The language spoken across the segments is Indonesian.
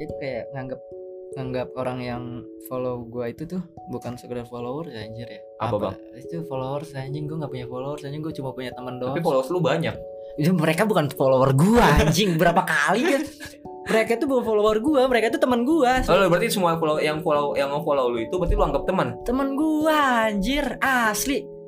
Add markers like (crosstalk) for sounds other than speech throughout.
itu kayak nganggap nganggap orang yang follow gua itu tuh bukan sekedar follower ya anjir ya. Apa, Bang? itu followers anjing. Gua nggak punya followers anjing. Gua cuma punya teman doang. Tapi followers lu banyak. itu mereka bukan follower gua (laughs) anjing. Berapa kali kan mereka itu bukan follower gua mereka itu teman gua. Oh, berarti semua follow yang follow yang follow lu itu berarti lu anggap teman. teman gua anjir. Asli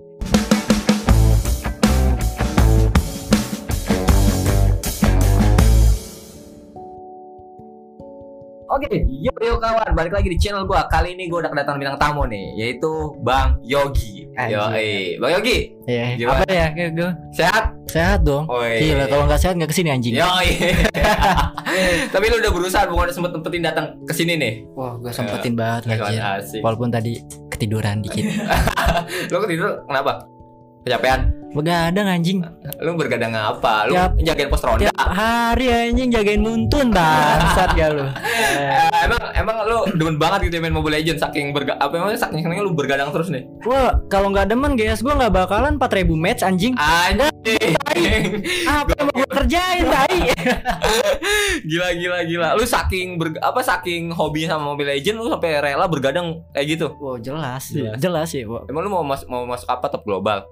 Oke, yuk yuk kawan, balik lagi di channel gua. Kali ini gua udah kedatangan bintang tamu nih, yaitu Bang Yogi. Anjir. Yo, eh, Bang Yogi, ya Gimana? apa ya gua sehat? sehat dong Oi. gila kalau nggak sehat nggak ke sini anjing Yo, (laughs) Tapi lu udah berusaha bukan udah sempet sempetin datang ke sini nih. wah gua sempetin banget kawan, anjir asik. walaupun tadi ketiduran dikit (laughs) Lu ketidur kenapa? Kecapean? Begadang anjing Lu bergadang apa? Lu Tiap- jagain pos ronda? tiap hari anjing jagain muntun bangsat gak lu Eh, emang emang lu demen banget gitu ya main Mobile Legends saking berga apa emang saking senengnya lu bergadang terus nih. gua kalau nggak demen GS gua nggak bakalan 4000 match anjing Anjing. apa yang mau gua kerjain tai (laughs) gila gila gila. Lu saking ber, apa saking hobinya sama Mobile Legends lu sampai rela bergadang kayak gitu. wow jelas Jelas. jelas ya. Emang lu mau mas, mau masuk apa top global?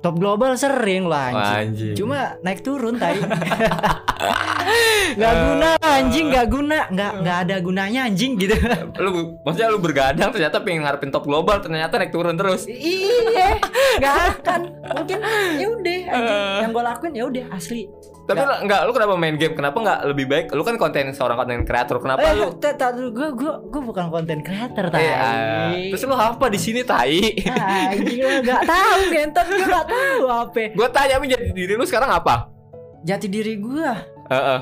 Top global sering lah anjing. Anjing. cuma naik turun tai. (laughs) Nggak guna anjing nggak guna. Nggak nggak ada gunanya anjing gitu. (laughs) Lu maksudnya lu bergadang ternyata pengen ngarepin top global ternyata naik turun terus. iya nggak akan. Mungkin ya udah anjing. Yang gue lakuin ya udah asli Tapi lu- enggak lu kenapa main game? Kenapa enggak lebih baik? Lu kan konten seorang konten kreator. Kenapa eh lu gue gue gue bukan konten creator tai Eh, ah, terus lu apa di sini tai? anjing lah nggak tahu gentot gue nggak tahu apa Gue tanya menjadi diri lu sekarang apa? jati diri gue Heeh.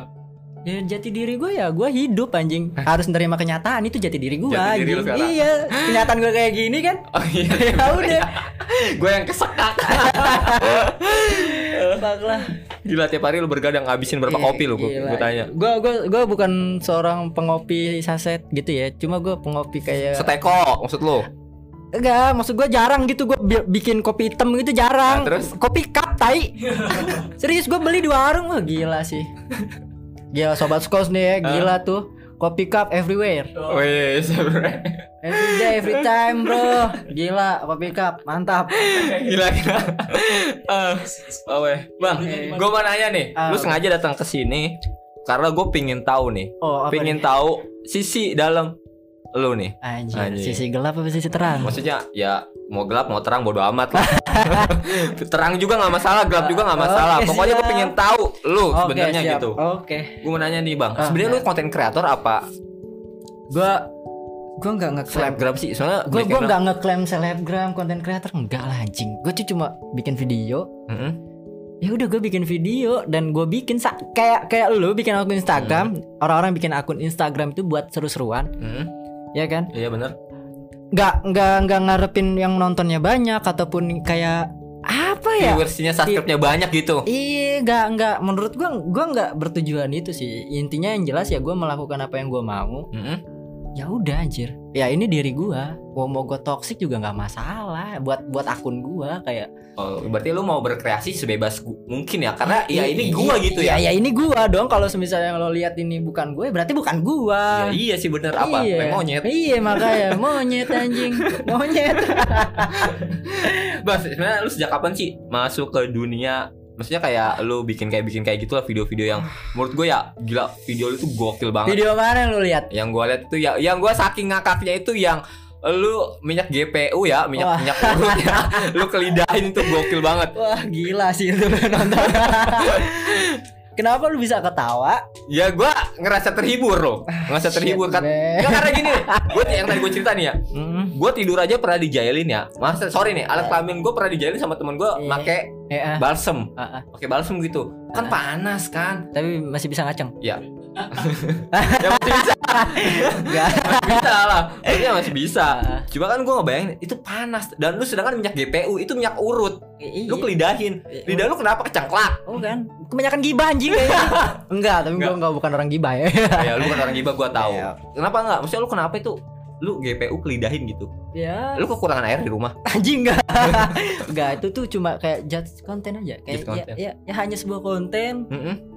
Ya jati diri gue ya gue hidup anjing harus menerima kenyataan itu jati diri gue Jati diri lu iya kenyataan gue kayak gini kan Oh iya. (laughs) ya udah (laughs) gue yang kesekak. (laughs) Fuck lah Gila tiap hari lu bergadang ngabisin berapa Iya, kopi lu? Gue tanya. gue gue gue bukan seorang pengopi saset gitu ya cuma gue pengopi kayak Seteko maksud lu? enggak maksud gue jarang gitu gue bikin kopi hitam gitu jarang Nah, terus? kopi cup tai (laughs) serius gue beli di warung wah gila sih gila sobat skos nih ya gila tuh kopi cup everywhere Wih, sebenernya. every day every time bro gila kopi cup mantap gila gila. Eh, oh weh. Bang, gue mau nanya nih. Ah. Lu sengaja datang ke sini karena gue pingin tahu nih. oh apa Pingin nih? tahu sisi dalam lu nih. Anjir, Anjir. sisi gelap apa sisi terang? Maksudnya ya mau gelap mau terang bodo amat lah. (laughs) terang juga nggak masalah, gelap juga nggak masalah. Oke, Pokoknya gue pengen tahu lu Oke, sebenarnya gitu. Oke. Gue mau nanya nih bang, Ah, sebenarnya lu konten kreator apa Gua gua nggak ngeklaim. selebgram sih? Soalnya gua yang nggak ngeklaim selebgram, konten creator enggak lah anjing. Gua tuh cuma bikin video. bilang, "Mm-mm." Ya udah gue bikin video dan gue bikin kayak kayak lu bikin akun Instagram, Hmm. orang-orang bikin akun Instagram itu buat seru-seruan, Mm-mm. ya kan? Iya bener Nggak nggak nggak ngarepin yang nontonnya banyak ataupun kayak apa ya? Viewersnya subscribe-nya banyak gitu. Iya, nggak nggak menurut gua gua nggak bertujuan itu sih. Intinya yang jelas ya gua melakukan apa yang gua mau. Mm-mm. Ya udah anjir. Ya ini diri gua. Mau mau gua toxic juga nggak masalah buat buat akun gua kayak Oh, berarti lu mau berkreasi sebebas gu- mungkin ya? Karena ya ini Iya, gua gitu ya. Ya ya ini gua dong. Kalau misalnya lo lihat ini bukan gue, berarti bukan gua. Ya, iya sih bener apa? Iya. Monyet. Iya makanya monyet anjing. (laughs) Monyet. Bas, sebenarnya lu sejak kapan sih masuk ke dunia Maksudnya kayak lu bikin kayak bikin kayak gitu lah video-video yang menurut gue ya gila video lu tuh gokil banget. Video mana yang lo lihat? Yang gue lihat itu ya yang gue saking ngakaknya itu yang lu minyak GPU ya, minyak Wah. minyak urut ya. lu kelidahin itu gokil banget. Wah gila sih itu (laughs) nonton. (laughs) Kenapa lu bisa ketawa? Ya gue ngerasa terhibur loh. Ngerasa terhibur kan. Ya, karena gini, gue yang tadi gue cerita nih ya. Mm. Gue tidur aja pernah dijailin ya. Mas, sorry nih, alat kelamin gue pernah dijailin sama temen gue make Eh, ah. balsem. Ah, ah. Pakai balsem gitu. Kan panas kan. Tapi masih bisa ngaceng. Ya. Ya masih bisa. Enggak. Masih bisa lah. Maksudnya masih bisa. Ah. Cuma kan gue ngebayangin itu panas dan lu sedangkan minyak GPU itu minyak urut. Lu kelidahin. Lidah lu kenapa kecengklak? Oh kan, kebanyakan gibah anjing kayaknya. (laughs) enggak, tapi gua enggak bukan orang gibah ya. ya lu kan orang gibah gua tahu. Iya. Kenapa enggak? Maksudnya lu kenapa itu lu GPU kelidahin gitu? ya, Lu kekurangan air di rumah? (laughs) anjing enggak. (laughs) enggak, itu tuh cuma kayak judge konten aja. Kayak Judge ya, ya, ya hanya sebuah konten Mm-mm.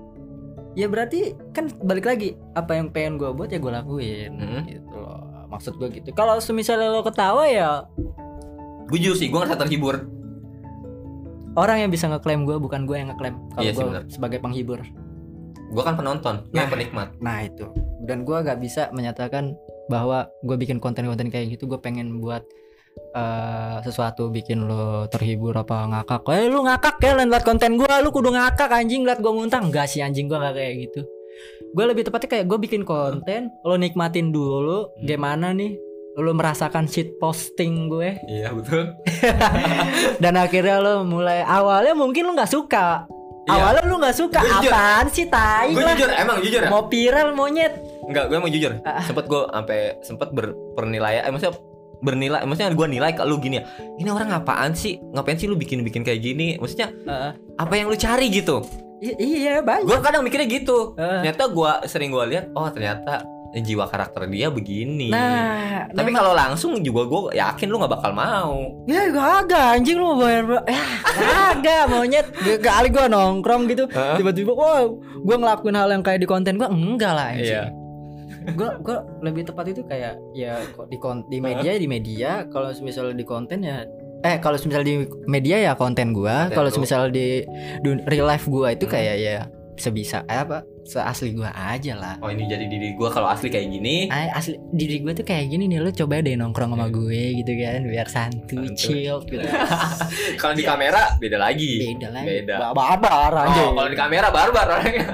Ya berarti kan balik lagi apa yang pengen gue buat ya gue lakuin Hmm. gitu loh maksud gue gitu kalau misalnya lo ketawa ya Jujur sih, gue ngerasa terhibur. orang yang bisa ngeklaim gue bukan gue yang ngeklaim kalau Iya gue sebagai penghibur Gue kan penonton, gue yang Nah. penikmat. nah itu dan gue gak bisa menyatakan bahwa gue bikin konten-konten kayak gitu gue pengen buat eh, sesuatu bikin lo terhibur apa ngakak eh lu ngakak ya liat konten gue lu kudu ngakak anjing liat gue muntah enggak sih anjing gue gak kayak gitu gue lebih tepatnya kayak gue bikin konten lo nikmatin dulu Hmm. gimana nih lo merasakan shit posting gue (laughs) Iya betul. dan akhirnya lo mulai awalnya mungkin lo nggak suka Iya. awalnya lo nggak suka Gua jujur. apaan sih tai Gue lah jujur, emang jujur ya. mau viral monyet Enggak, gue mau jujur. Ah. Sempet gue sampai sempet berpenilaian, eh maksudnya bernilai, maksudnya gue nilai ke lu gini ya. Ini orang apaan sih? Ngapain sih lu bikin-bikin kayak gini? Maksudnya Heeh. apa yang lu cari gitu? I- iya banyak Gue kadang mikirnya gitu. Heeh. Ternyata gue sering gue lihat, oh ternyata jiwa karakter dia begini. Nah, Tapi kalau langsung juga gue yakin lu nggak bakal mau. ya kagak anjing lu mau bayar ya kagak monyet kali gua nongkrong gitu tiba-tiba wow gua ngelakuin hal yang kayak di konten gua enggak lah anjing Iya. Gua gua lebih tepat itu kayak ya kok di di media di media. Kalau misalnya di konten ya eh kalau misalnya di media ya konten gua. Kalau misalnya di dun- real life gua itu Hmm. kayak ya sebisa eh, apa seasli gua aja lah Oh ini jadi diri gue kalau asli kayak gini. Ay, asli diri gue tuh kayak gini nih lu coba deh nongkrong sama Iya. gue gitu kan biar santuy chill gitu (laughs) Kalau di kamera beda lagi. beda lah Beda. barbar anjing Oh, kalau di kamera barbar orangnya. (laughs)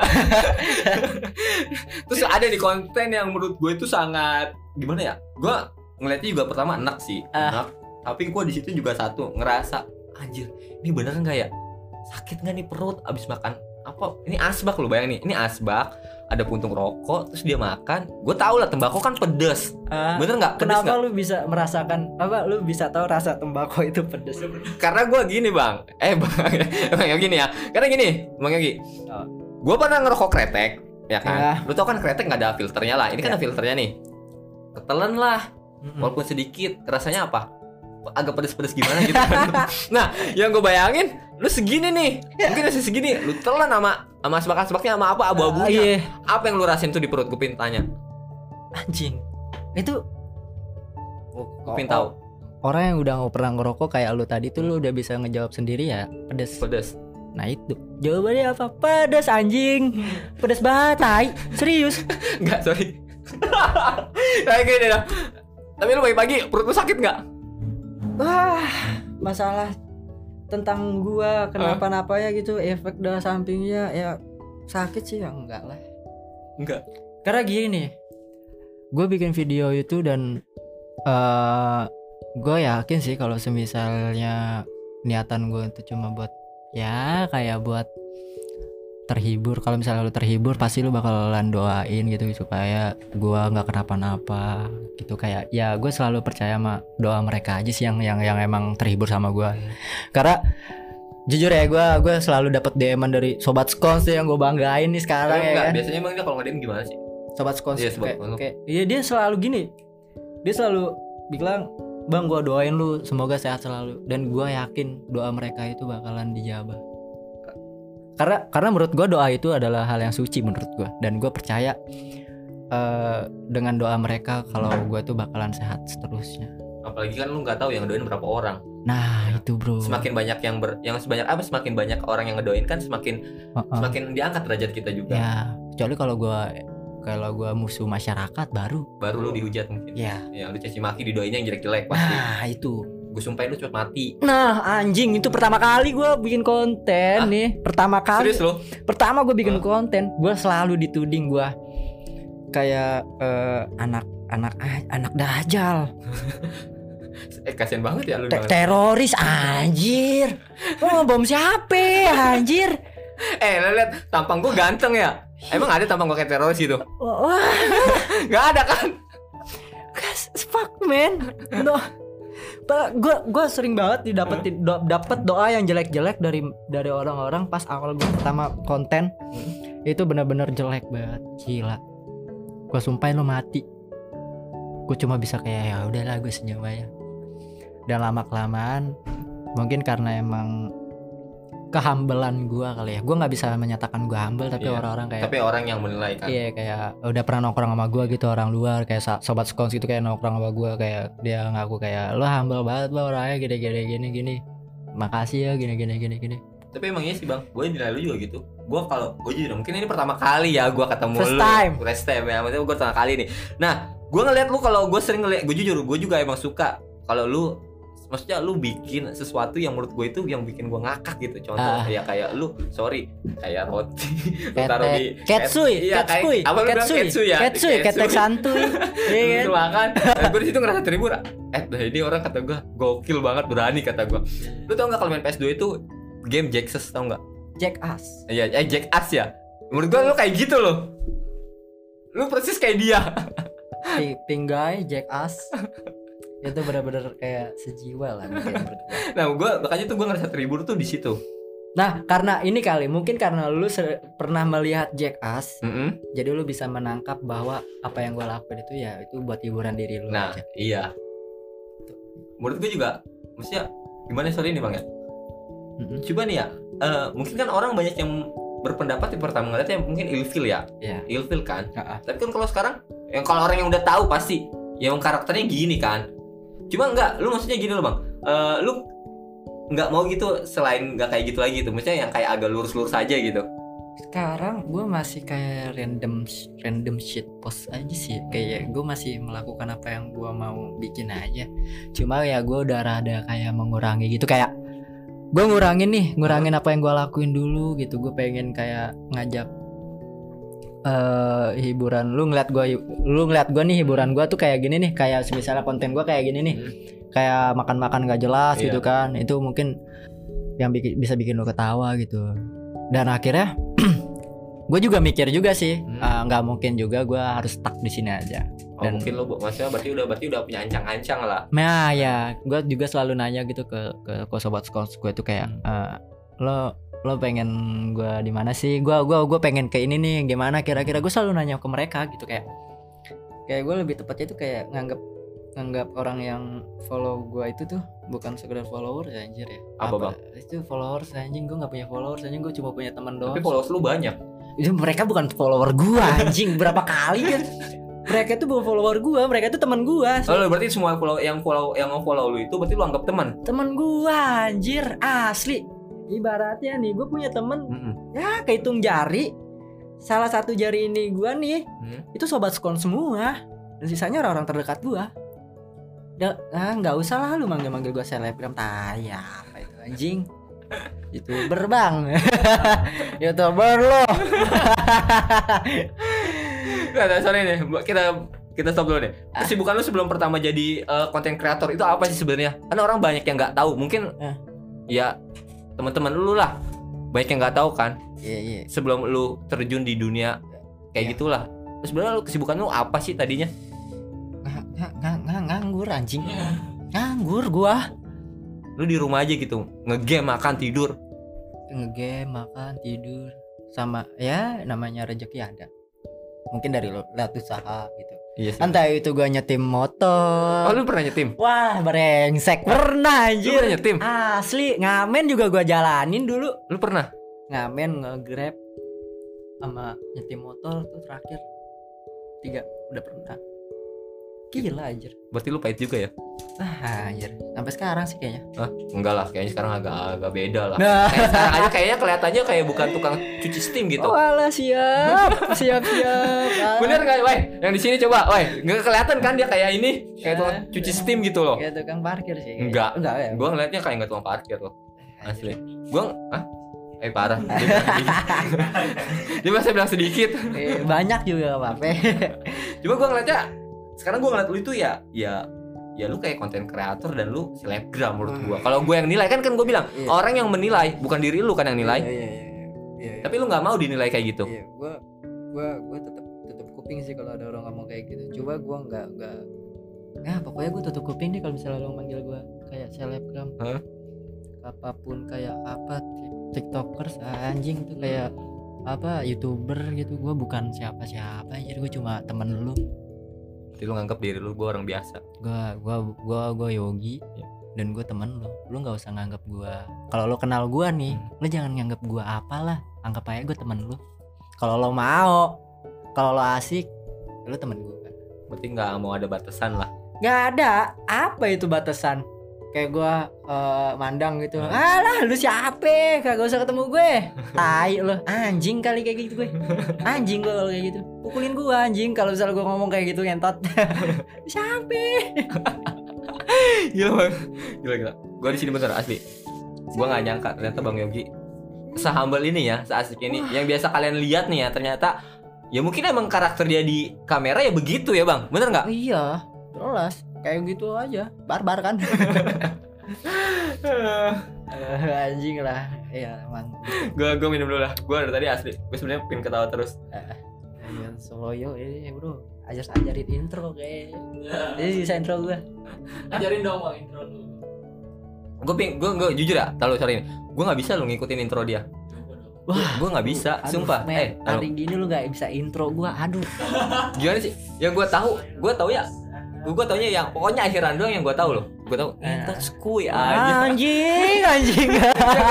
Terus ada di konten yang menurut gue itu sangat gimana ya? Gue ngeliatnya juga pertama enak sih, Ah. enak. Tapi gue di situ juga satu ngerasa anjir, ini bener nggak ya? Sakit nggak nih perut abis makan apa? Ini asbak lo bayang nih, ini asbak. Ada puntung rokok, terus dia makan. Gue tau lah tembakau kan pedes. Ah, Bener nggak? Pedes kenapa nggak? lu bisa merasakan apa lu bisa tahu rasa tembakau itu pedes Karena gue gini bang, eh bang, (laughs) bang Yogi nih ya. Karena gini, bang Yogi, Oh. gue pernah ngerokok kretek, ya kan? Ya. Lu tau kan kretek nggak ada filternya lah. Ini kan Ya. ada filternya nih. Ketelan lah, walaupun sedikit. Rasanya apa? Agak pedes-pedes gimana gitu kan. (laughs) nah, yang gue bayangin, lu segini nih, mungkin masih segini, lu telan sama sama asbak-asbaknya sama apa Ah, abu-abunya. iya Apa yang lu rasain tuh di perut? Gue pengen tanya. anjing itu Gue pengen tahu. orang yang udah pernah ngerokok kayak lu tadi tuh lu udah bisa ngejawab sendiri ya pedes Pedes. nah itu jawabannya apa pedes anjing pedes banget tai serius (laughs) Enggak, sorry. (laughs) Kayak gini dah. Tapi lu pagi-pagi perut lu sakit nggak? Wah, masalah tentang gua kenapa-napa ya gitu, efek dari sampingnya ya sakit sih ya enggak lah. Enggak. Karena gini gue bikin video itu dan eh gue yakin sih kalau semisalnya niatan gue itu cuma buat ya kayak buat terhibur. Kalau misalnya lu terhibur pasti lu bakalan doain gitu supaya gua nggak kenapa-napa gitu. Kayak ya gue selalu percaya sama doa mereka aja sih yang yang yang emang terhibur sama gua. Karena jujur ya gua gue selalu dapat DM dari sobat skons yang gue banggain nih sekarang ya enggak, kan. biasanya emang dia kalau nggak gimana sih? sobat skons Iya, sobat kayak, iya dia selalu gini. Dia selalu bilang bang gua doain lu semoga sehat selalu. Dan gua yakin doa mereka itu bakalan dijabah karena karena menurut gua doa itu adalah hal yang suci menurut gua dan gua percaya eh, dengan doa mereka kalau gua tuh bakalan sehat seterusnya Apalagi kan lu nggak tahu yang ngedoain berapa orang. nah itu bro Semakin banyak yang ber, yang sebanyak apa semakin banyak orang yang ngedoain kan semakin Heeh. semakin diangkat derajat kita juga. ya kecuali kalau gua kalau gua musuh masyarakat baru Baru lu dihujat mungkin. ya Yang lu caci maki didoainnya yang jelek-jelek pasti. nah itu Gue sumpahin lu cepet mati. Nah anjing itu pertama kali gue bikin konten Ah. nih Pertama kali Serius lu? Pertama gue bikin Ah. konten Gue selalu dituding gue Kayak eh, anak anak ah, anak dajal (laughs) Eh kasihan banget ya lu. Te-. Teroris anjir Lu bom siapa anjir Eh lu lihat tampang gue ganteng ya. Emang ada tampang gue kayak teroris gitu? Wah (laughs) Gak ada kan? fuck man no. Gue gue sering banget didapetin do, dapet doa yang jelek-jelek dari dari orang-orang pas awal gue pertama konten. Itu bener-bener jelek banget gila. Gue sumpahin lo mati. Gue cuma bisa kayak ya udahlah gue senyum aja. Dan lama kelamaan mungkin karena emang kehambelan gua kali ya gua nggak bisa menyatakan gua humble tapi Iya. orang-orang kayak Tapi orang yang menilai kan. Iya kayak udah pernah nongkrong sama gua gitu orang luar kayak sobat skons gitu kayak nongkrong sama gua kayak dia ngaku kayak lo humble banget lo orangnya gini gini gini gini makasih ya gini gini gini gini Tapi emang iya sih bang, gue nilai lu juga gitu. Gue kalau gue jujur mungkin ini pertama kali ya gue ketemu First lu. time. First time ya, maksudnya gue pertama kali nih. Nah, gue ngeliat lu kalau gue sering ngeliat, gue jujur, gue juga emang suka kalau lu maksudnya lu bikin sesuatu yang menurut gue itu yang bikin gue ngakak gitu. Contoh Ah. ya kayak lu sorry kayak roti. (laughs) Lu taruh di ketsui iya, kayak- ketsui apa ketsui. Ketsui ya? Ketsui ketek santuy. (laughs) Iya Lu kan? Makan dan gue di situ ngerasa terhibur. Eh dah ini orang kata gue gokil banget berani kata gue lu tau nggak kalau main PS2 itu game Jaxes tau nggak? Jack Us. Iya, eh Jack As ya. Menurut gua lu kayak gitu loh. Lu persis kayak dia. Pi- Pink Guy Jack Us (laughs) itu benar-benar kayak sejiwa lah mungkin. (laughs) Nah, gua makanya tuh gua ngerasa terhibur tuh di situ. Nah, karena ini kali mungkin karena lu pernah melihat Jack Us, Mm-mm. jadi lu bisa menangkap bahwa apa yang gue lakuin itu ya itu buat hiburan diri lu Nah, aja. iya. Menurut gua juga maksudnya gimana sorry nih Bang ya? Mm-mm. Coba nih ya. eh, mungkin kan orang banyak yang berpendapat di pertama ngeliatnya mungkin ilfil ya. Iya. Ilfil kan. Ah, ah. Tapi kan kalau sekarang yang kalau orang yang udah tahu pasti yang karakternya gini kan. Cuma enggak, lu maksudnya gini loh, Bang. Eh, lu nggak mau gitu selain nggak kayak gitu lagi tuh maksudnya yang kayak agak lurus-lurus aja gitu Sekarang gue masih kayak random random shit post aja sih. Kayak gue masih melakukan apa yang gue mau bikin aja. Cuma ya gue udah rada kayak mengurangi gitu kayak gue ngurangin nih, ngurangin apa yang gue lakuin dulu gitu. Gue pengen kayak ngajak eh hiburan lu ngeliat gue lu ngeliat gue nih hiburan gue tuh kayak gini nih kayak misalnya konten gue kayak gini nih Hmm. kayak makan-makan gak jelas Iya. gitu kan itu mungkin yang bikin bisa bikin lu ketawa gitu dan akhirnya (clears throat) gue juga mikir juga sih Hmm. ah, nggak mungkin juga gue harus stuck di sini aja Oh, Dan- mungkin lo maksudnya berarti udah berarti udah punya ancang-ancang lah. nah ya gue juga selalu nanya gitu ke ke, ke sobat skos gue tuh kayak Hmm. eh, lo lo pengen gue di mana sih? Gue gua gue pengen ke ini nih gimana? Kira-kira gue selalu nanya ke mereka gitu kayak kayak gue lebih tepatnya itu kayak nganggap nganggap orang yang follow gue itu tuh bukan sekedar follower ya anjir ya. Apa, Bang? itu followers anjing gue nggak punya followers anjing gue cuma punya teman doang. Tapi followers lu banyak. itu mereka bukan follower gue anjing berapa kali kan mereka itu bukan follower gue mereka itu teman gue Oh, lu berarti semua follow yang follow yang follow lu itu berarti lu anggap teman. temen gua anjir asli ibaratnya nih gue punya temen. Ya kehitung jari. Salah satu jari ini gua nih Hmm. itu sobat skon semua. Dan sisanya orang-orang terdekat gua. Da- ah nggak usah lah lu manggil-manggil gua selebgram. Tai apa itu anjing. Youtuber bang. (laughs) Youtuber lo (laughs) Nggak, nggak, sorry nih, kita kita stop dulu deh. Kesibukan lu sebelum pertama jadi konten kreator itu apa sih sebenarnya? Karena orang banyak yang nggak tahu. Mungkin Eh. ya teman-teman lu lah. Banyak yang nggak tahu kan? Iya iya. Sebelum lu terjun di dunia kayak Iya. gitulah. Terus sebenarnya lu kesibukan lu apa sih tadinya? Nga- nga- nga- nga- nganggur anjing. Nganggur gua. Lu di rumah aja gitu, ngegame, makan, tidur. ngegame makan tidur. Sama ya namanya rezeki ada. Mungkin dari lo lihat usaha gitu Iya sih. entah itu gua nyetim motor Oh, lu pernah nyetim? wah brengsek pernah Lu pernah anjir nyetim? asli ngamen juga gua jalanin dulu Lu pernah? ngamen nge-grab sama nyetim motor tuh terakhir tiga udah pernah gila anjir Berarti lu pahit juga ya? ah anjir sampai sekarang sih kayaknya Hah? Enggak lah, kayaknya sekarang agak agak beda lah. nah Kayak sekarang aja kayaknya kelihatannya kayak bukan tukang cuci steam gitu. Walah siap, siap siap. Ah. Bener gak, Woi? Yang di sini coba, Woi. Nggak kelihatan kan dia kayak ini, kayak tukang cuci steam gitu loh. Kayak tukang parkir sih. kayaknya. Enggak. Enggak ya. Gua ngeliatnya kayak nggak tukang parkir loh. Asli. Gua, ah, eh parah. Dia masa (laughs) bilang sedikit. Eh, banyak juga apa apa. Cuma gua ngeliatnya, sekarang gua ngeliat lu itu ya, ya ya lu kayak konten kreator dan lu selebgram menurut gua. Kalau gua yang nilai kan kan gua bilang Iya. orang yang menilai bukan diri lu kan yang nilai. Iya iya iya. Iya. Tapi lu nggak mau dinilai kayak gitu. Iya, gua gua gua tetap tutup kuping sih kalau ada orang ngomong kayak gitu. Coba gua enggak enggak Ya pokoknya gua tutup kuping deh kalau misalnya lo manggil gua kayak selebgram. Hah? Apa pun kayak apa tik- tiktokers anjing tuh kayak apa youtuber gitu gua bukan siapa-siapa jadi gua cuma temen lu Jadi lu nganggap diri lu gua orang biasa. gua gua gua gua yogi dan gue temen lu. Lu nggak usah nganggap gue kalau lo kenal gue nih Hmm. lu jangan nganggap gue apalah. Anggap aja gue temen lu. Kalau lo mau kalau lo asik lu temen gue berarti nggak mau ada batasan lah. Nggak ada. Apa itu batasan? Kayak gue mandang gitu. Hmm. alah lu siapa? Kagak usah ketemu gue. (laughs) Tai lo anjing kali kayak gitu gue. Anjing gue kalau kayak gitu pukulin gue anjing kalau misalnya gue ngomong kayak gitu ngentot. (laughs) Siapa? Gila bang. Gila gila. Gue di sini bener asli. Gue nggak nyangka ternyata bang Yogi sehumble ini ya seasik ini. Yang biasa kalian lihat nih ya ternyata ya mungkin emang karakter dia di kamera ya begitu ya bang. Bener nggak? Iya jelas. Kayak gitu aja. Barbar kan? Eh, (laughs) (laughs) anjing lah. Iya emang gue gue minum dulu lah. Gue dari tadi asli. Gue sebenarnya pengen ketawa terus Iya, Soloyo ini bro ajar ajarin intro kayak jadi bisa intro gue Ajarin dong bang intro dulu. gue ping gue gue jujur ya tahu sorry ini gue nggak bisa lo ngikutin intro dia. Wah, gue nggak bisa, Aduh, sumpah. men, Eh, hari gini lu gak bisa intro gua. Aduh. gimana sih? Yang gue tahu, gue tahu ya. Gue taunya yang pokoknya akhiran doang yang gue tahu loh. Gue tahu. Eh. Entot skuy aja. Anjing, anjing. (laughs)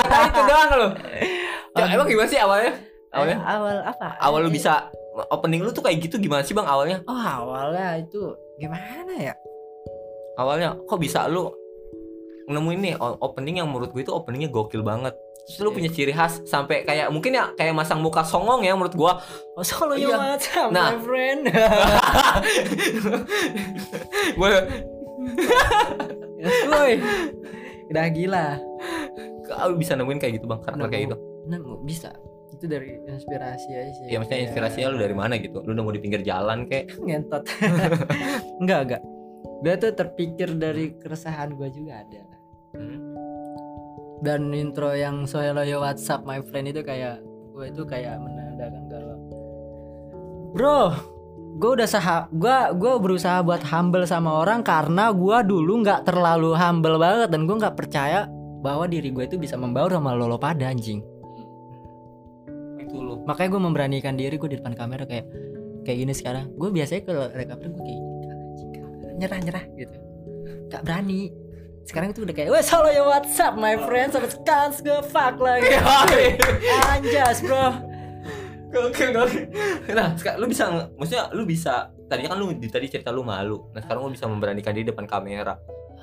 Nah, itu doang loh. (laughs) Ya, emang gimana sih awalnya? Awalnya? Eh, awal apa? Awal lu bisa opening lu tuh kayak gitu gimana sih bang awalnya? Oh, awalnya itu gimana ya? Awalnya kok bisa lu nemuin nih opening yang menurut gue itu openingnya gokil banget. Terus lu punya ciri khas sampai kayak mungkin ya kayak masang muka songong ya menurut gua. Oh, solo Iya. WhatsApp, (laughs) Nah. my friend. (laughs) Gue (laughs) Woi. Udah gila. lu bisa nemuin kayak gitu bang karakter kayak gitu. Nemu bisa. Itu dari inspirasi aja sih. Ya maksudnya Kayak- inspirasinya lu dari mana gitu? Lu nemu di pinggir jalan kayak ngentot. (laughs) enggak, enggak. Dia tuh terpikir dari keresahan gua juga ada. Hmm. dan intro yang Sohelo Yo WhatsApp my friend itu kayak gue itu kayak menandakan kalau bro gue udah sah gue gue berusaha buat humble sama orang karena gue dulu nggak terlalu humble banget dan gue nggak percaya bahwa diri gue itu bisa membaur sama lo, lo pada anjing. Makanya gue memberanikan diri gue di depan kamera kayak kayak gini sekarang gue biasanya kalau rekaman gue kayak nyerah nyerah gitu gak berani sekarang itu udah kayak wes halo ya WhatsApp my friend sampai sekarang gue fuck lagi (laughs) anjas bro Gokil gokil. Nah, sekarang lu bisa maksudnya lu bisa tadinya kan lu di tadi cerita lu malu. Nah, sekarang lu bisa memberanikan diri depan kamera.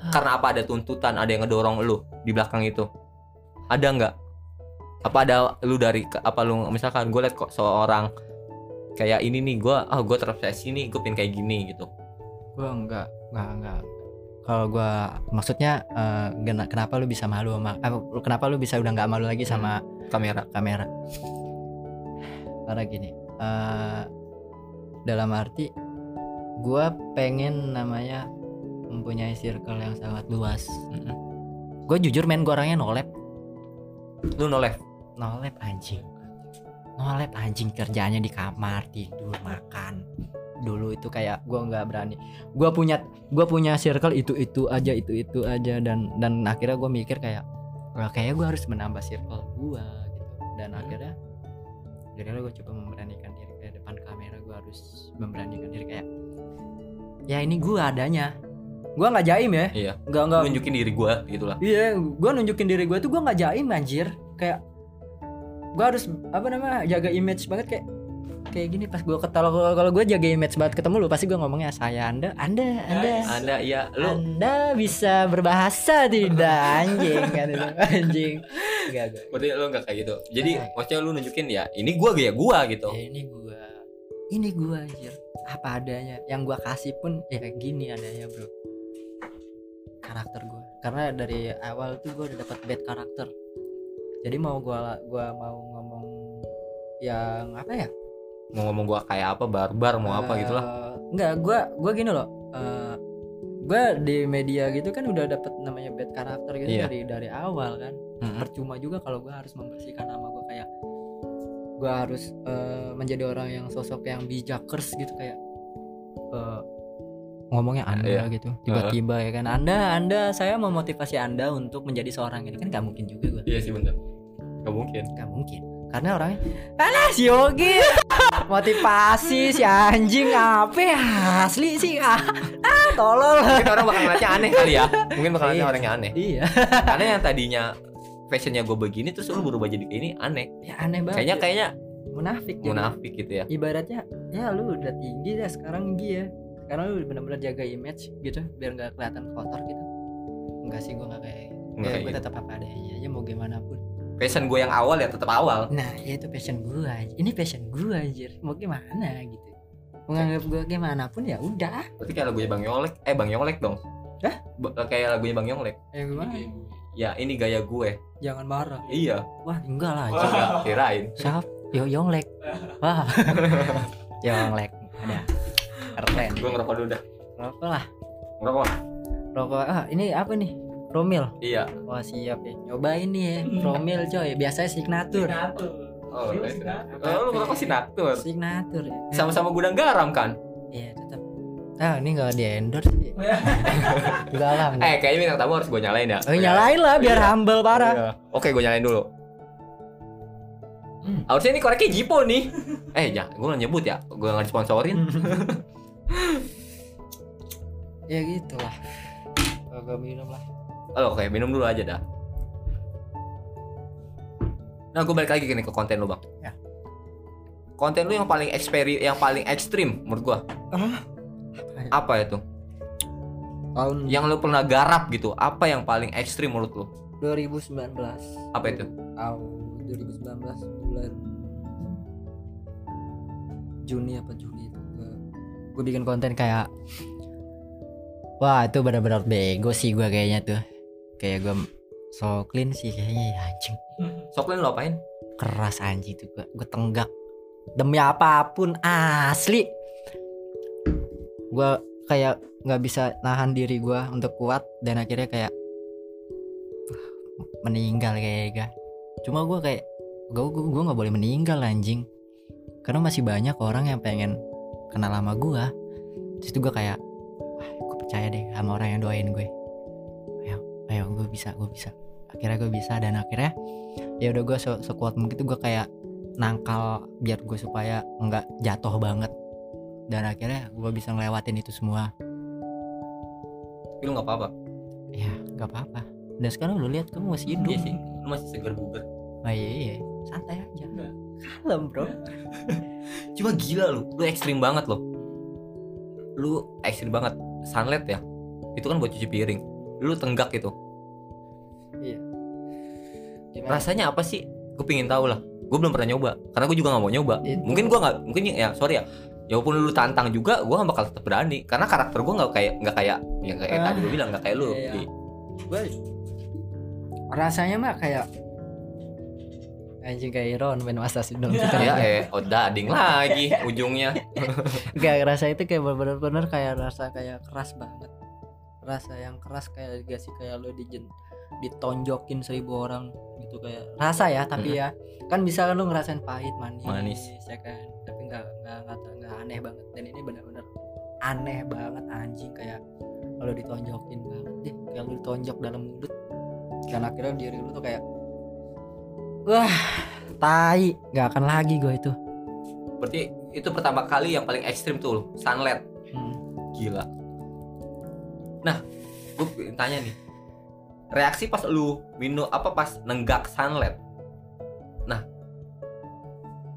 Karena apa ada tuntutan, ada yang ngedorong lu di belakang itu. Ada nggak? Apa ada lu dari apa lu misalkan gue liat kok seorang kayak ini nih gue ah gue terobsesi nih gue pengen kayak gini gitu. Gue enggak enggak enggak. Kalau gue maksudnya gena- kenapa lu bisa malu sama eh, kenapa lu bisa udah nggak malu lagi sama kamera. kamera? Karena gini eh, dalam arti gue pengen namanya mempunyai circle yang sangat luas. Mm-mm. gue jujur main gue orangnya nolep lu noleh nolep anjing. Nolep anjing kerjanya di kamar tidur makan. Dulu itu kayak gue nggak berani. Gue punya gue punya circle itu itu aja itu itu aja. Dan dan akhirnya gue mikir kayak wah kayaknya gue harus menambah circle gue gitu. Dan akhirnya akhirnya gue coba memberanikan diri. Kayak depan kamera gue harus memberanikan diri kayak ya ini gue adanya. Gue nggak jaim ya. Iya. nggak nggak. Nunjukin diri gue gitulah Iya, gue nunjukin diri gue tuh gue nggak jaim anjir. Kayak gue harus apa namanya jaga image banget kayak kayak gini. Pas gue ketawa kalau gue jaga image banget ketemu lu pasti gue ngomongnya saya anda anda anda anda ya lu. Anda bisa berbahasa tidak anjing? Kan itu anjing. Enggak gue berarti lu nggak kayak gitu. Jadi Nah. maksudnya lu nunjukin ya ini gue gaya gue gitu. Ya ini gue ini gue anjir. Apa adanya. Yang gue kasih pun ya gini adanya bro. Karakter gue karena dari awal tuh gue udah dapat bad karakter jadi mau gue gua mau ngomong yang apa ya mau ngomong gue kayak apa barbar mau apa gitu lah Eh, enggak gue gue gini loh eh gue di media gitu kan udah dapat namanya bad karakter gitu Iya. dari dari awal kan Mm-mm. percuma juga kalau gue harus membersihkan nama gue kayak gue harus eh, menjadi orang yang sosok yang bijakers gitu kayak eh, ngomongnya anda Iya. gitu tiba-tiba ya kan? Anda anda saya memotivasi anda untuk menjadi seorang ini. Kan nggak mungkin juga gue iya sih bener. Nggak mungkin. Nggak mungkin. Karena orangnya alah si Yogi. (laughs) Motivasi si anjing apa ya? Asli sih ah, ah tolol. Mungkin orang bakal ngeliatnya aneh kali ya. Mungkin bakal ngeliatnya Iya. orangnya aneh. Iya. Karena yang tadinya fashionnya gue begini terus lu berubah jadi kayak ini aneh. Ya aneh banget. Kayaknya kayaknya munafik munafik gitu ya. Ibaratnya ya lu udah tinggi ya sekarang tinggi sekarang lu benar-benar jaga image gitu biar nggak kelihatan kotor gitu. Enggak sih gua nggak kayak Nggak ya, gue gitu. tetap apa adanya aja mau gimana pun. Fashion gue yang awal ya tetap awal. Nah ya itu passion gua ini passion gua anjir. Mau gimana gitu. Menganggap gua gimana pun ya udah. Berarti kayak lagunya bang Yolek eh bang Yolek dong. Hah? Ba- kayak lagunya bang Yolek. Ya gimana? Ya ini gaya gue. Jangan marah. Iya. Wah enggak lah anjir. Enggak, kirain. Siap. Yo yonglek (laughs) wah. (laughs) Yonglek ada keren gue ngerokok dulu dah. Rokok lah. Ngerokok. Rokok ah ini apa nih? Promil? Iya. Wah siap ya. Nyobain nih ya promil coy. Biasanya signatur. Oh, signatur. oh lu ngerokok sinatur signatur ya. Sama-sama gudang garam kan? Iya tetap ah ini nggak di endorse sih. (laughs) Enggak lah eh kayaknya bintang tamu harus gue nyalain ya. Oh, nyalain lah biar Iya. humble parah. Iya. oke gue nyalain dulu. Hmm. harusnya ini koreknya Jipo nih. Eh ya gue nggak nyebut ya. Gue nggak disponsorin (laughs) ya gitu lah Gak minum lah Oh, oke, minum dulu aja dah. Nah, gue balik lagi gini ke konten lu, Bang. Ya. Konten lu yang paling eksperi yang paling ekstrim menurut gua. Apa itu? tahun Yang lu pernah garap gitu. Apa yang paling ekstrim menurut lu? 2019 Apa itu? tahun 2019 bulan Juni apa Juli gue bikin konten kayak wah itu benar-benar bego sih gue kayaknya tuh. Kayak gue so clean sih kayaknya ya anjing. Soklin lu apain? keras anjing tuh gue gue tenggak. Demi apa pun asli. Gue kayak nggak bisa nahan diri gue untuk kuat dan akhirnya kayak uh, meninggal kayak gak cuma gue kayak gue gue gue nggak boleh meninggal anjing. Karena masih banyak orang yang pengen kenal sama gue terus itu gue kayak wah gue percaya deh sama orang yang doain gue. Ayo ayo gue bisa gue bisa. Akhirnya gue bisa dan akhirnya ya udah gue se sekuat mungkin tuh gue kayak nangkal biar gue supaya nggak jatuh banget. Dan akhirnya gue bisa ngelewatin itu semua. Tapi lu nggak apa-apa. ya nggak apa-apa. Dan sekarang lu lihat kamu masih hidup. Iya sih. Lu masih segar bugar. oh, iya, iya. Santai aja. Kalem bro (laughs) Cuma gila lu. Lu ekstrim banget lo. Lu ekstrim banget. Sunlight ya. Itu kan buat cuci piring. Lu tenggak gitu. Gimana? rasanya apa sih gue pingin tahu lah gue belum pernah nyoba karena gue juga nggak mau nyoba Itu- mungkin gue nggak mungkin ya sorry ya ya walaupun lu tantang juga gue gak bakal tetap berani karena karakter gue nggak kayak nggak kayak yang kayak Ah, tadi gue bilang nggak kayak lu iya. Di. gue rasanya mah kayak anjing kayak Iron main masa sih? Dong ya eh oh dading lagi ujungnya. (laughs) Gak rasa itu kayak bener-bener kayak rasa kayak keras banget. Rasa yang keras kayak gak sih kayak lo dijen ditonjokin seribu orang gitu kayak rasa ya tapi ya kan bisa kan lo ngerasain pahit manis, Manis. ya kan? Tapi nggak nggak nggak aneh banget. Dan ini bener-bener aneh banget anjing kayak kalau ditonjokin banget. Deh kayak lo ditonjok dalam mulut dan akhirnya diri lu tuh kayak wah tai. Nggak akan lagi gue itu. Berarti itu pertama kali yang paling ekstrim tuh sunlight. Hmm. gila. Nah gue tanya nih. Reaksi pas lu minum apa pas nenggak sunlight? Nah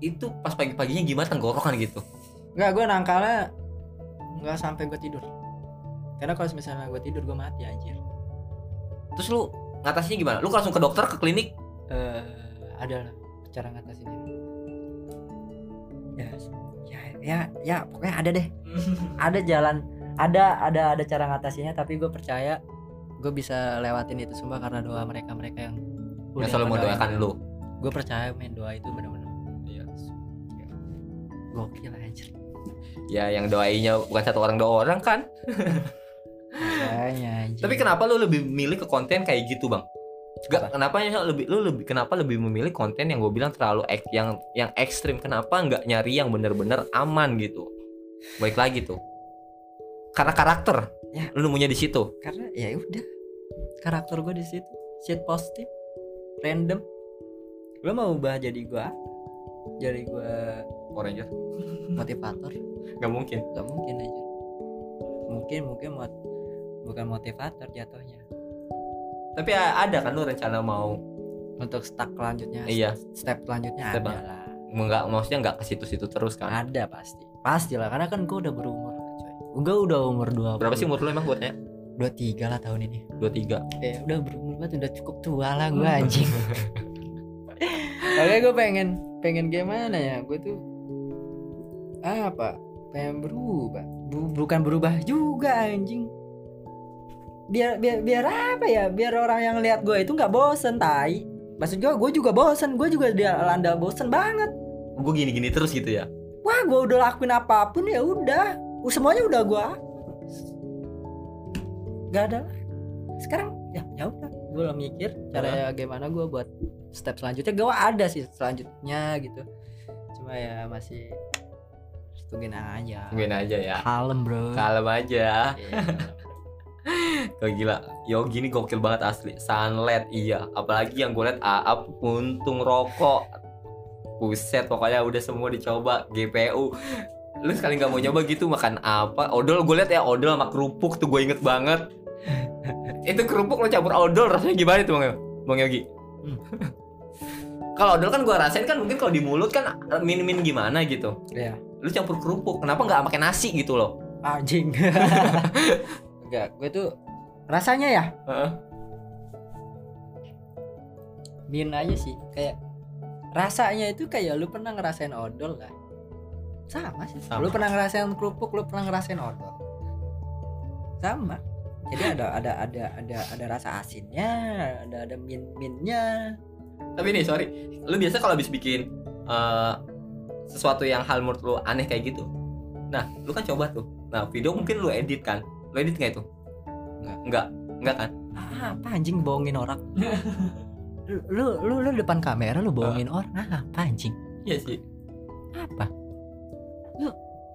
itu pas pagi-paginya gimana tenggorokan gitu? Enggak, gue nangkalnya nggak sampai gue tidur. Karena kalau misalnya gue tidur gue mati anjir. terus lu ngatasinnya gimana? Lu langsung ke dokter ke klinik? Eh, ada lah cara ngatasinnya. Ya, ya, ya, ya, pokoknya ada deh. (laughs) Ada jalan, ada, ada, ada cara ngatasinnya. Tapi gue percaya gue bisa lewatin itu semua karena doa mereka mereka yang yang selalu mendoakan lu Gue percaya main doa itu benar-benar Iya. gokil anjir. ya yang doainya bukan satu orang dua orang kan (laughs) Makanya tapi kenapa lu lebih milih ke konten kayak gitu bang Gak, kenapa ya lebih lu lebih kenapa lebih memilih konten yang gue bilang terlalu ek, yang yang ekstrim? Kenapa nggak nyari yang bener-bener aman gitu? Baik lagi tuh. Karena karakter. Ya. lu nemunya di situ. Karena ya udah. Karakter gue di situ. Shit positif random. Lo mau ubah jadi gue jadi gue Power Ranger motivator? Nggak mungkin. Gak mungkin aja mungkin mungkin mot- bukan motivator jatuhnya Tapi ada kan lu rencana mau untuk step selanjutnya? Iya, step selanjutnya Step ada lah. Enggak maksudnya enggak ke situ-situ terus kan. ada pasti. Pasti lah karena kan gue udah berumur coy. Gue udah umur dua Berapa sih umur lu emang gue tanya? dua tiga lah tahun ini. 23. ya udah berumur banget udah cukup tua lah gue anjing. (laughs) Oke gue pengen pengen gimana ya? Gue tuh apa? Pengen berubah. Bu- bukan berubah juga anjing biar biar biar apa ya? Biar orang yang lihat gue itu nggak bosen tai. Maksud gue gue juga bosen. Gue juga dia landa bosen banget. Gue gini-gini terus gitu ya. wah gue udah lakuin apa pun ya udah. Semuanya udah gue nggak ada sekarang ya ya udah. Gue lah mikir cara ya gimana gue buat step selanjutnya. Gue ada sih selanjutnya gitu. Cuma ya masih tungguin aja. Tungguin aja ya. kalem bro. Kalem aja. Iya. Kau gila. Yo gini gokil banget asli. Sunlight iya. Apalagi yang gue liat Aap puntung rokok. Buset pokoknya udah semua dicoba GPU. Lu sekali nggak mau nyoba gitu makan apa? Odol gue liat ya odol sama kerupuk tuh gue inget banget. Itu kerupuk lo campur odol rasanya gimana tuh Bang Bang Yogi? Hmm. kalau odol kan gue rasain kan mungkin kalau di mulut kan min-min gimana gitu. Iya. Lu campur kerupuk, kenapa nggak pakai nasi gitu loh? anjing (laughs) enggak gue tuh rasanya ya Heeh. min aja sih kayak rasanya itu kayak lu pernah ngerasain odol kan sama sih Sama. lu pernah ngerasain kerupuk lu pernah ngerasain odol sama jadi ada ada ada ada ada rasa asinnya ada ada min minnya Tapi nih sorry, lu biasa kalau habis bikin eh, sesuatu yang hal menurut lu aneh kayak gitu. Nah, lu kan coba tuh. Nah, video mungkin lu edit kan? Lu edit nggak itu? Nggak. Nggak. Nggak kan? ah, apa anjing bohongin orang (laughs) lu, lu lu lu depan kamera lu bohongin orang ah, apa anjing Iya sih. apa lu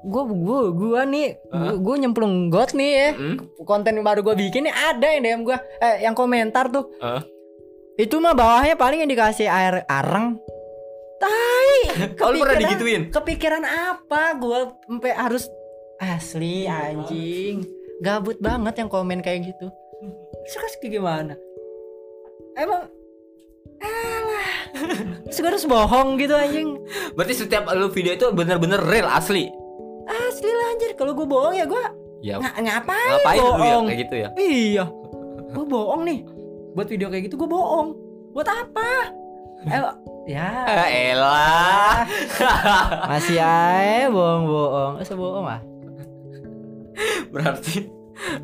gua gua gua nih gua, Hah? gua nyemplung got nih ya Hmm? konten yang baru gue bikin nih ada yang DM gue eh yang komentar tuh Hah? itu mah bawahnya paling yang dikasih air areng tai Kalau (laughs) lu pernah digituin? kepikiran apa gue sampai harus asli anjing gabut banget yang komen kayak gitu terus kayak gimana emang alah terus gua harus bohong gitu anjing Berarti setiap lu video itu bener-bener real asli. asli lah anjir kalau gue bohong ya gue Ya, ng ngapain ngapain lu ya bohong kayak gitu ya? Iya. Gue bohong nih. Buat video kayak gitu gue bohong. Buat apa? Eh, ya. Ah, (laughs) elah. Masih aja bohong-bohong. Masa bohong ah? (laughs) Berarti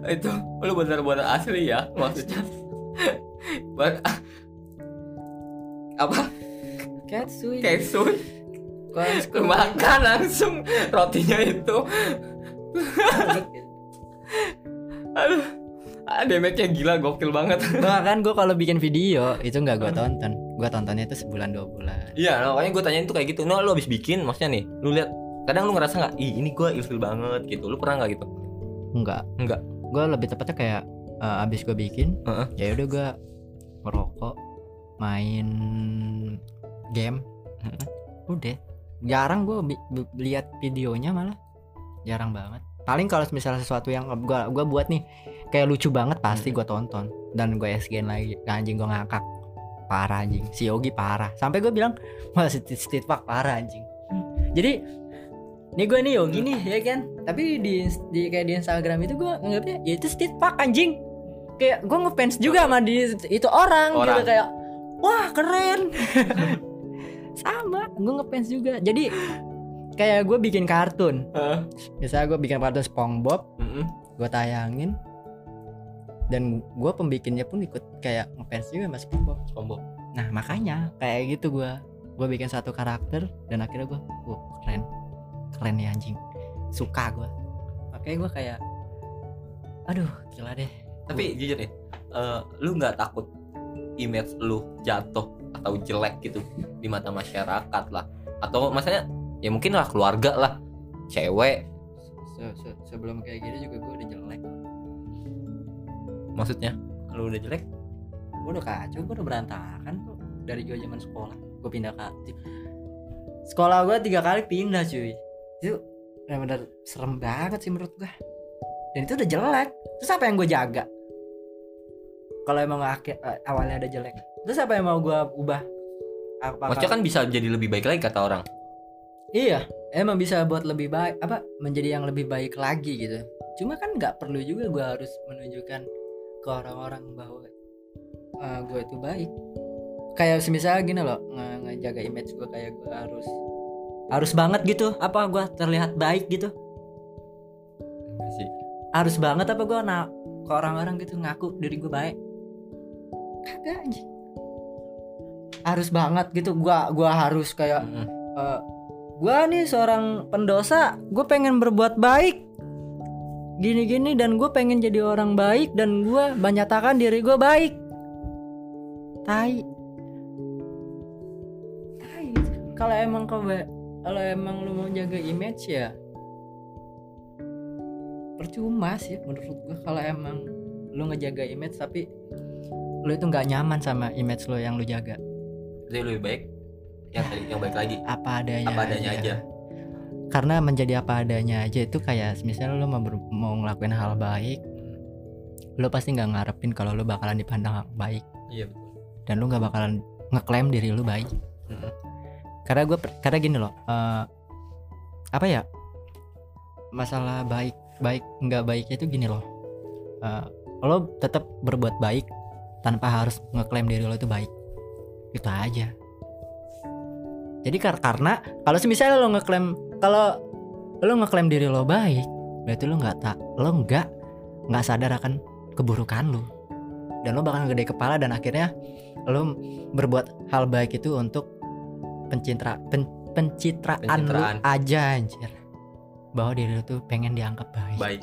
itu lu bener-bener asli ya maksudnya. Ber- (laughs) apa? Katsuy. Lu makan langsung rotinya itu. (laughs) Aduh. Ah, damage-nya gila gokil banget. Bahkan gue kalau bikin video itu nggak gue tonton. Gue tontonnya itu sebulan dua bulan. Iya, makanya gue tanyain tuh kayak gitu. No, lu habis bikin, maksudnya nih, lu lihat kadang lu ngerasa nggak, ih ini gue ilfil banget gitu. Lu pernah nggak gitu? Enggak. Enggak. Gue lebih tepatnya kayak eh, abis gue bikin, Heeh. ya udah gue ngerokok, main game, Heeh. udah. Jarang gue lihat videonya malah, jarang banget. Paling kalau misalnya sesuatu yang gue gua buat nih kayak lucu banget pasti gue tonton dan gue SGN lagi anjing gue ngakak parah anjing si Yogi parah sampai gue bilang (laughs) wah street, fuck parah anjing jadi nih gue nih Yogi nih ya kan? Tapi di, di kayak di Instagram itu gue nganggapnya ya itu street fuck anjing. Kayak gue ngefans juga sama di itu orang, gitu. Orang. kayak wah keren. (laughs) Sama gue ngefans juga. Jadi kayak gue bikin kartun. Heeh. misalnya gue bikin kartun SpongeBob. Mm-mm. gue tayangin. Dan gue pembikinnya pun ikut kayak ngefans juga sama SpongeBob. Sombong. nah makanya kayak gitu gue gue bikin satu karakter dan akhirnya gue wah keren keren ya anjing. Suka gue makanya gue kayak aduh gila deh. Tapi jujur nih, eh, lu nggak takut image lu jatuh atau jelek gitu di mata masyarakat lah? Atau maksudnya ya mungkin lah keluarga lah, cewek. Se- se- sebelum kayak gini juga gue udah jelek. Maksudnya? Lu udah jelek gue udah kacau gue udah berantakan tuh dari gue zaman sekolah gue pindah ke sekolah gue tiga kali pindah cuy itu benar-benar serem banget sih menurut gue dan itu udah jelek. Terus apa yang gue jaga? Kalau emang akhir eh, awalnya ada jelek. Terus apa yang mau gue ubah? Apa Maksudnya kan bisa jadi lebih baik lagi kata orang. iya emang bisa buat lebih baik apa menjadi yang lebih baik lagi gitu. Cuma kan nggak perlu juga gue harus menunjukkan ke orang-orang bahwa gue itu baik. Kayak semisal gini loh nge- ngejaga image gue kayak gue harus harus banget gitu. Apa gue terlihat baik gitu? Enggak sih. harus banget apa gue nak ke orang-orang gitu ngaku diri gue baik? Kagak anjing. Harus banget gitu. Gua gua harus kayak Mm-mm. eh, gua nih seorang pendosa gue pengen berbuat baik. Gini-gini dan gue pengen jadi orang baik dan gue menyatakan diri gue baik. Tai. Tai. Kalau emang kau kalau emang lu mau jaga image ya percuma sih menurut gue kalau emang lu ngejaga image tapi lu itu nggak nyaman sama image lo yang lu jaga Jadi lebih baik yang tadi yang baik lagi. apa adanya Apa adanya aja. karena menjadi apa adanya aja itu kayak misalnya lo mau, mau ngelakuin hal baik lo pasti nggak ngarepin kalau lo bakalan dipandang baik Iya betul. dan lo nggak bakalan ngeklaim diri lo baik. Karena gue karena gini loh eh, apa ya masalah baik baik nggak baik itu gini loh. Eh, lo tetap berbuat baik tanpa harus ngeklaim diri lo itu baik. Itu aja. Jadi kar- karena kalau misalnya lo ngeklaim kalau lo ngeklaim diri lo baik berarti lo nggak tak lo nggak nggak sadar akan keburukan lo. Dan lo bakal gede kepala dan akhirnya lo berbuat hal baik itu untuk pencitra pen- pencitraan, Pencitraan. lu aja anjir bahwa diri lu tuh pengen dianggap baik. Baik.